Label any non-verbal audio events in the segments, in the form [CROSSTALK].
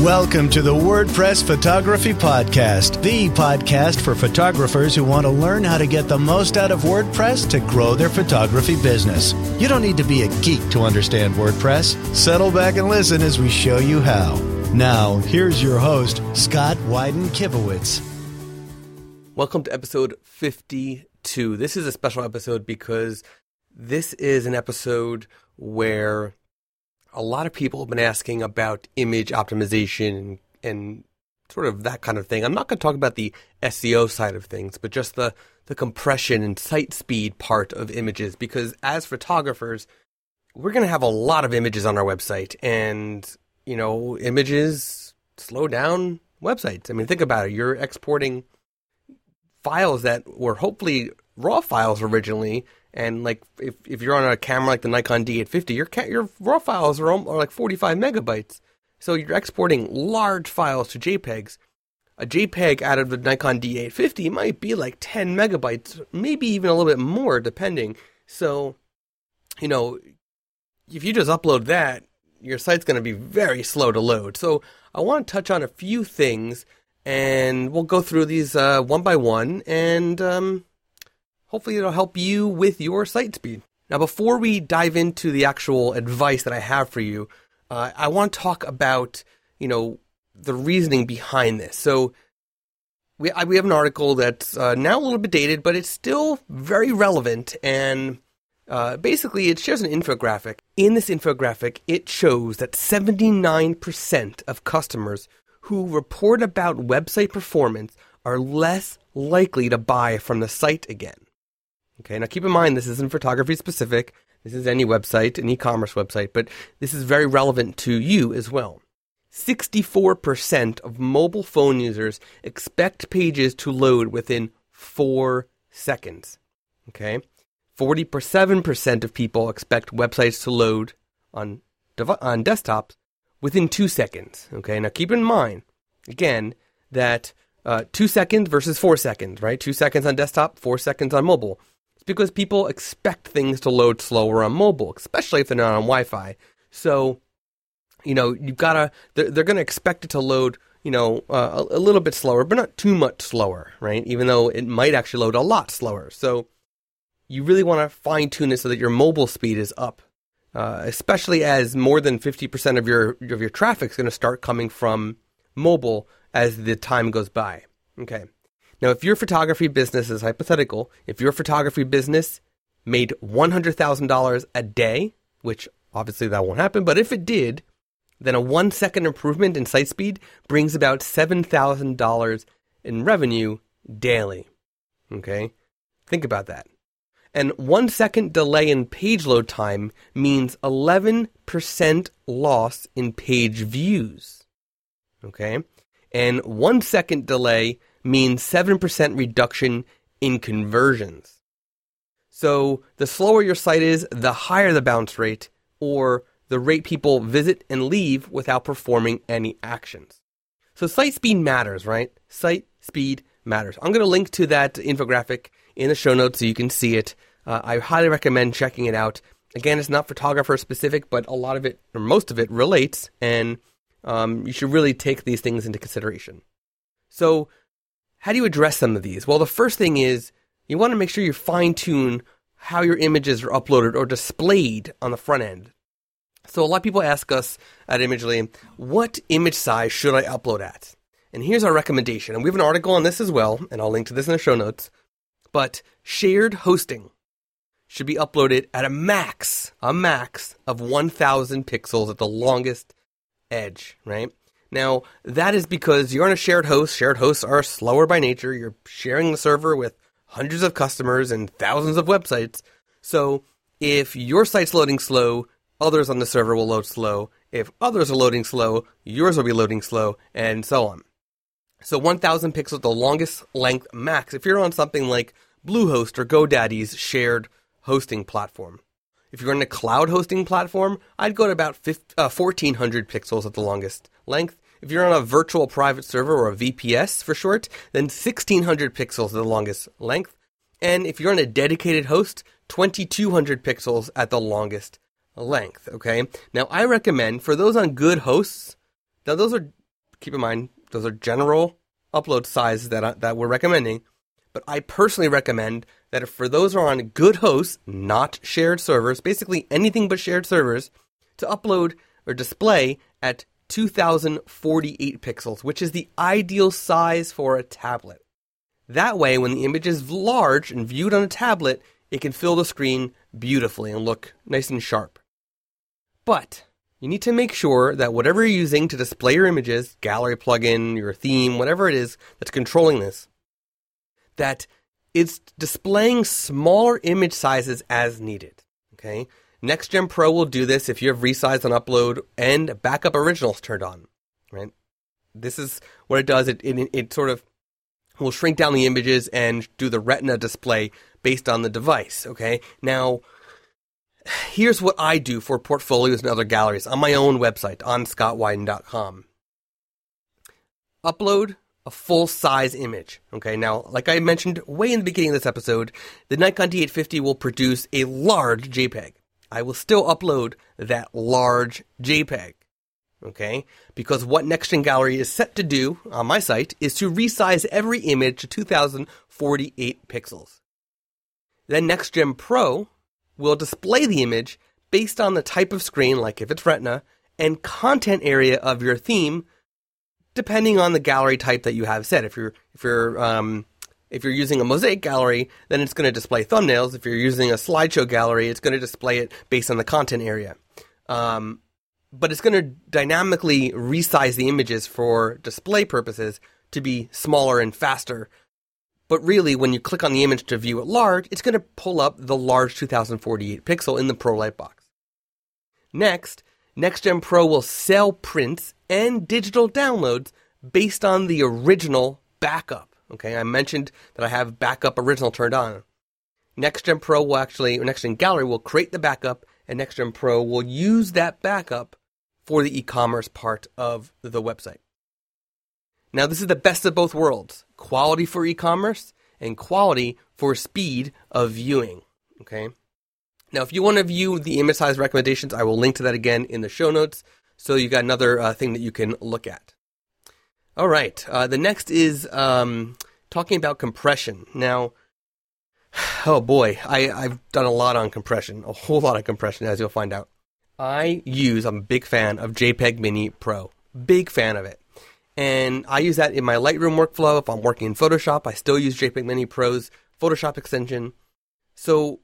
Welcome to the WordPress Photography Podcast, the podcast for photographers who want to learn how to get the most out of WordPress to grow their photography business. You don't need to be a geek to understand WordPress. Settle back and listen as we show you how. Now, here's your host, Scott Wyden Kivowitz. Welcome to episode 52. This is a special episode because this is an episode where a lot of people have been asking about image optimization and, sort of that kind of thing. I'm not going to talk about the SEO side of things, but just the, the compression and site speed part of images because as photographers, we're going to have a lot of images on our website and, you know, images slow down websites. I mean, think about it. You're exporting files that were hopefully raw files originally and like if, if you're on a camera like the Nikon D850, your ca- your raw files are, are like 45 megabytes. So you're exporting large files to JPEGs. A JPEG out of the Nikon D850 might be like 10 megabytes, maybe even a little bit more, depending. So, you know, if you just upload that, your site's going to be very slow to load. So I want to touch on a few things, and we'll go through these uh, one by one, and um, hopefully it'll help you with your site speed. Now, before we dive into the actual advice that I have for you, uh, I want to talk about, you know, the reasoning behind this. So, we I, we have an article that's uh, now a little bit dated, but it's still very relevant. And uh, basically, it shares an infographic. In this infographic, it shows that 79% of customers who report about website performance are less likely to buy from the site again. Okay, now keep in mind this isn't photography specific. This is any website, an e-commerce website, but this is very relevant to you as well. 64% of mobile phone users expect pages to load within 4 seconds. Okay? 47% of people expect websites to load on on desktops within 2 seconds. Okay? Now keep in mind again that uh, 2 seconds versus 4 seconds, right? 2 seconds on desktop, 4 seconds on mobile. Because people expect things to load slower on mobile, especially if they're not on Wi-Fi. So, you know, you've got to, they're, they're going to expect it to load, you know, uh, a, a little bit slower, but not too much slower, right? Even though it might actually load a lot slower. So, you really want to fine tune it so that your mobile speed is up, uh, especially as more than 50% of your, of your traffic is going to start coming from mobile as the time goes by. Okay. Now, if your photography business is hypothetical, if your photography business made $100,000 a day, which obviously that won't happen, but if it did, then a one second improvement in site speed brings about $7,000 in revenue daily. Okay? Think about that. And one second delay in page load time means 11% loss in page views. Okay? And one second delay means 7% reduction in conversions. So the slower your site is, the higher the bounce rate, or the rate people visit and leave without performing any actions. So site speed matters, right? Site speed matters. I'm going to link to that infographic in the show notes so you can see it. Uh, I highly recommend checking it out. Again, it's not photographer specific, but a lot of it, or most of it, relates, and um, you should really take these things into consideration. So how do you address some of these? Well, the first thing is you want to make sure you fine tune how your images are uploaded or displayed on the front end. So a lot of people ask us at Imagely, what image size should I upload at? And here's our recommendation. And we have an article on this as well, and I'll link to this in the show notes. But shared hosting should be uploaded at a max, a max of 1000 pixels at the longest edge, right? Now, that is because you're on a shared host. Shared hosts are slower by nature. You're sharing the server with hundreds of customers and thousands of websites. So, if your site's loading slow, others on the server will load slow. If others are loading slow, yours will be loading slow, and so on. So 1000 pixels, the longest length max, if you're on something like Bluehost or GoDaddy's shared hosting platform. If you're on a cloud hosting platform, I'd go to about 15, uh, 1400 pixels at the longest length. If you're on a virtual private server or a VPS for short, then 1600 pixels is the longest length. And if you're on a dedicated host, 2200 pixels at the longest length. Okay. Now I recommend for those on good hosts, now those are keep in mind those are general upload sizes that I, that we're recommending. But I personally recommend that for those who are on good hosts, not shared servers, basically anything but shared servers, to upload or display at 2048 pixels, which is the ideal size for a tablet. That way, when the image is large and viewed on a tablet, it can fill the screen beautifully and look nice and sharp. But you need to make sure that whatever you're using to display your images, gallery plugin, your theme, whatever it is that's controlling this, that it's displaying smaller image sizes as needed. Okay? NextGen Pro will do this if you have resize on upload and backup originals turned on. Right? This is what it does. It, it, it sort of will shrink down the images and do the retina display based on the device. Okay. Now, here's what I do for portfolios and other galleries on my own website on scottwyden.com. Upload a full size image. Okay. Now, like I mentioned way in the beginning of this episode, the Nikon D850 will produce a large JPEG. I will still upload that large JPEG okay? Because what NextGen Gallery is set to do on my site is to resize every image to 2048 pixels. Then NextGen Pro will display the image based on the type of screen, like if it's Retina, and content area of your theme, depending on the gallery type that you have set. If you're if you're um, if you're using a mosaic gallery, then it's going to display thumbnails. If you're using a slideshow gallery, it's going to display it based on the content area. Um, but it's going to dynamically resize the images for display purposes to be smaller and faster. But really, when you click on the image to view it large, it's going to pull up the large 2048 pixel in the Pro Lightbox. Next, NextGen Pro will sell prints and digital downloads based on the original backup. Okay, I mentioned that I have backup original turned on. NextGen Pro will actually, NextGen Gallery will create the backup, and NextGen Pro will use that backup for the e-commerce part of the website. Now, this is the best of both worlds quality for e commerce and quality for speed of viewing. Okay. Now, if you want to view the image size recommendations, I will link to that again in the show notes. So you got another uh, thing that you can look at. All right. Uh, the next is um, talking about compression. Now, [SIGHS] oh boy, I, I've done a lot on compression, a whole lot of compression, as you'll find out. I use, I'm a big fan of JPEG Mini Pro. Big fan of it. And I use that in my Lightroom workflow. If I'm working in Photoshop, I still use JPEG Mini Pro's Photoshop extension. So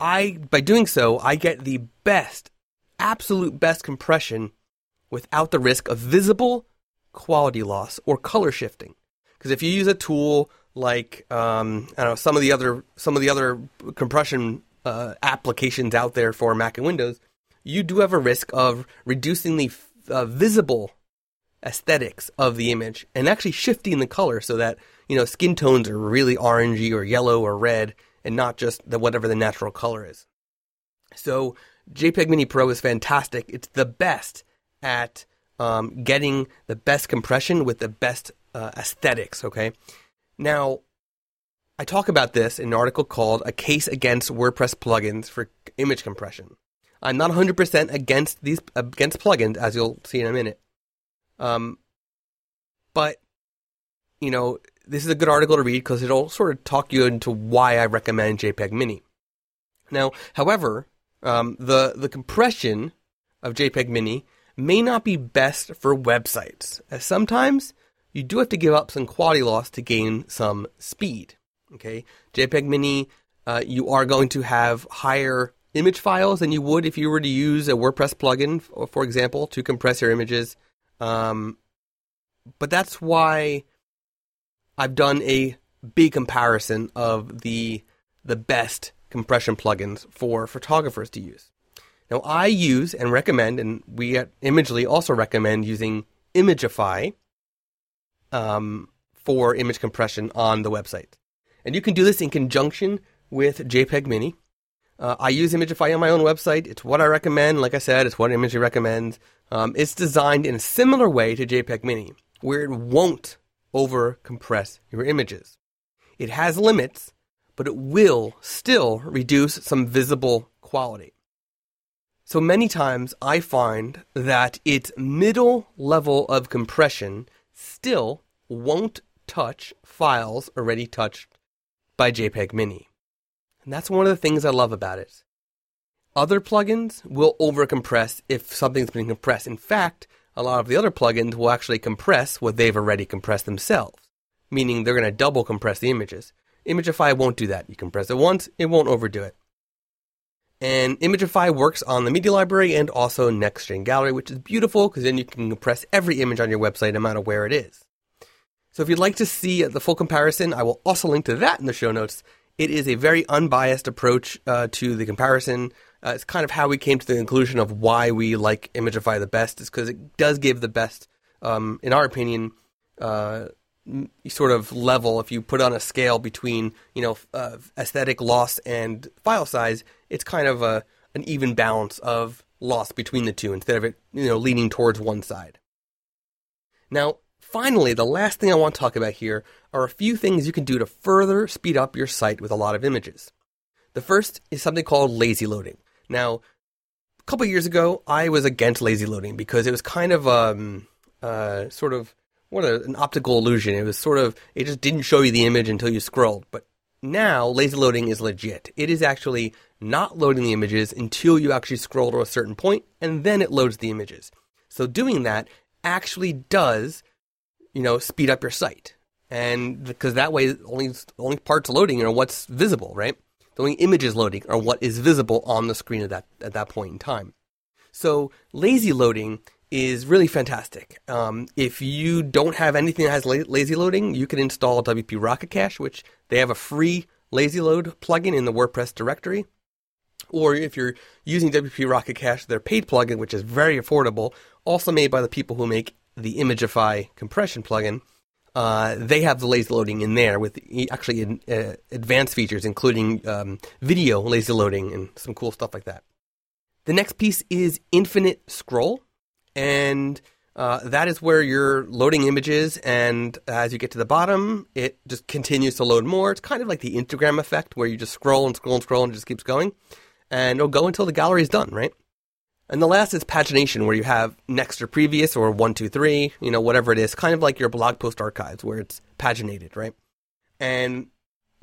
I, by doing so, I get the best, absolute best compression without the risk of visible quality loss or color shifting. Because if you use a tool like um, I don't know some of the other some of the other compression uh, applications out there for Mac and Windows, you do have a risk of reducing the uh, visible aesthetics of the image and actually shifting the color so that you know skin tones are really orangey or yellow or red and not just the whatever the natural color is. So JPEG Mini Pro is fantastic. It's the best at um, getting the best compression with the best uh, aesthetics. Okay, now I talk about this in an article called "A Case Against WordPress Plugins for Image Compression." I'm not 100% against these against plugins, as you'll see in a minute. Um, but you know, this is a good article to read because it'll sort of talk you into why I recommend JPEG Mini. Now, however, um, the the compression of JPEG Mini may not be best for websites, as sometimes you do have to give up some quality loss to gain some speed. Okay, JPEG Mini, uh, you are going to have higher image files than you would if you were to use a WordPress plugin, for example, to compress your images. Um, but that's why I've done a big comparison of the the best compression plugins for photographers to use. Now, I use and recommend, and we at Imagely also recommend using Imagify um, for image compression on the website. And you can do this in conjunction with JPEG Mini. Uh, I use Imagify on my own website. It's what I recommend. Like I said, it's what Imagely recommends. Um, it's designed in a similar way to JPEG Mini, where it won't over compress your images. It has limits, but it will still reduce some visible quality. So many times I find that its middle level of compression still won't touch files already touched by JPEG Mini. And that's one of the things I love about it. Other plugins will overcompress if something's been compressed. In fact, a lot of the other plugins will actually compress what they've already compressed themselves, meaning they're going to double compress the images. Imagify won't do that. You compress it once, it won't overdo it. And Imagify works on the media library and also Next-Gen Gallery, which is beautiful because then you can compress every image on your website no matter where it is. So if you'd like to see the full comparison, I will also link to that in the show notes. It is a very unbiased approach uh, to the comparison. Uh, it's kind of how we came to the conclusion of why we like Imagify the best, is because it does give the best, um, in our opinion, uh, sort of level. If you put on a scale between you know uh, aesthetic loss and file size, it's kind of a an even balance of loss between the two instead of it you know leaning towards one side. Now, finally, the last thing I want to talk about here are a few things you can do to further speed up your site with a lot of images. The first is something called lazy loading. Now, a couple years ago, I was against lazy loading because it was kind of um, uh, sort of what a, an optical illusion. It was sort of it just didn't show you the image until you scrolled. But now lazy loading is legit. It is actually not loading the images until you actually scroll to a certain point, and then it loads the images. So doing that actually does, you know, speed up your site, and because that way only only parts loading are what's visible, right? The only images loading are what is visible on the screen at that at that point in time. So lazy loading is really fantastic. Um, if you don't have anything that has la- lazy loading, you can install WP Rocket Cache, which they have a free lazy load plugin in the WordPress directory. Or if you're using WP Rocket Cache, their paid plugin, which is very affordable, also made by the people who make the Imagify compression plugin, uh, they have the lazy loading in there with actually uh, advanced features, including um, video lazy loading and some cool stuff like that. The next piece is infinite scroll and uh, that is where you're loading images, and as you get to the bottom, it just continues to load more. It's kind of like the Instagram effect, where you just scroll and scroll and scroll and just keeps going, and it'll go until the gallery is done, right? And the last is pagination, where you have next or previous or one, two, three, you know, whatever it is, kind of like your blog post archives, where it's paginated, right? And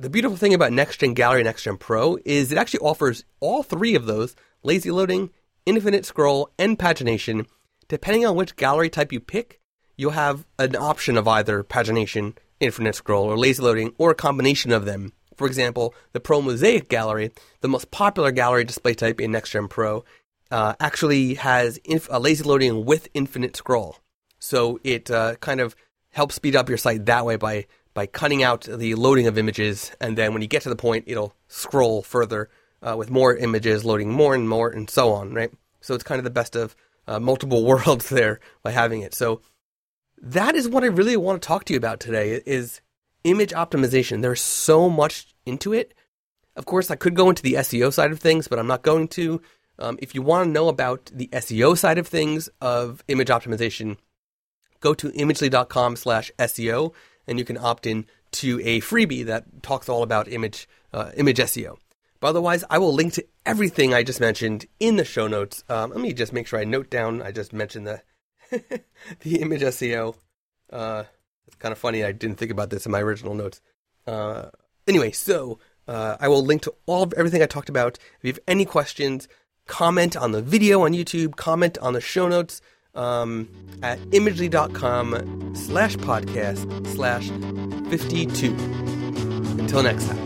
the beautiful thing about Next-Gen Gallery Next-Gen Pro is it actually offers all three of those lazy loading, infinite scroll, and pagination depending on which gallery type you pick, you'll have an option of either pagination, infinite scroll, or lazy loading, or a combination of them. For example, the Pro Mosaic gallery, the most popular gallery display type in NextGen Pro, uh, actually has inf- a lazy loading with infinite scroll. So it uh, kind of helps speed up your site that way by by cutting out the loading of images, and then when you get to the point, it'll scroll further uh, with more images, loading more and more, and so on. Right. So it's kind of the best of uh, multiple [LAUGHS] worlds there by having it. So that is what I really want to talk to you about today is image optimization. There's so much into it. Of course, I could go into the SEO side of things, but I'm not going to. Um, if you want to know about the SEO side of things of image optimization, go to imagely.com slash SEO and you can opt in to a freebie that talks all about image uh, image SEO. But otherwise, I will link to everything I just mentioned in the show notes. Um, let me just make sure I note down. I just mentioned the [LAUGHS] the image SEO. Uh, it's kind of funny. I didn't think about this in my original notes. Uh, anyway, so uh, I will link to all of everything I talked about. If you have any questions, comment on the video on YouTube. Comment on the show notes um, at imagely.com slash podcast slash 52. Until next time.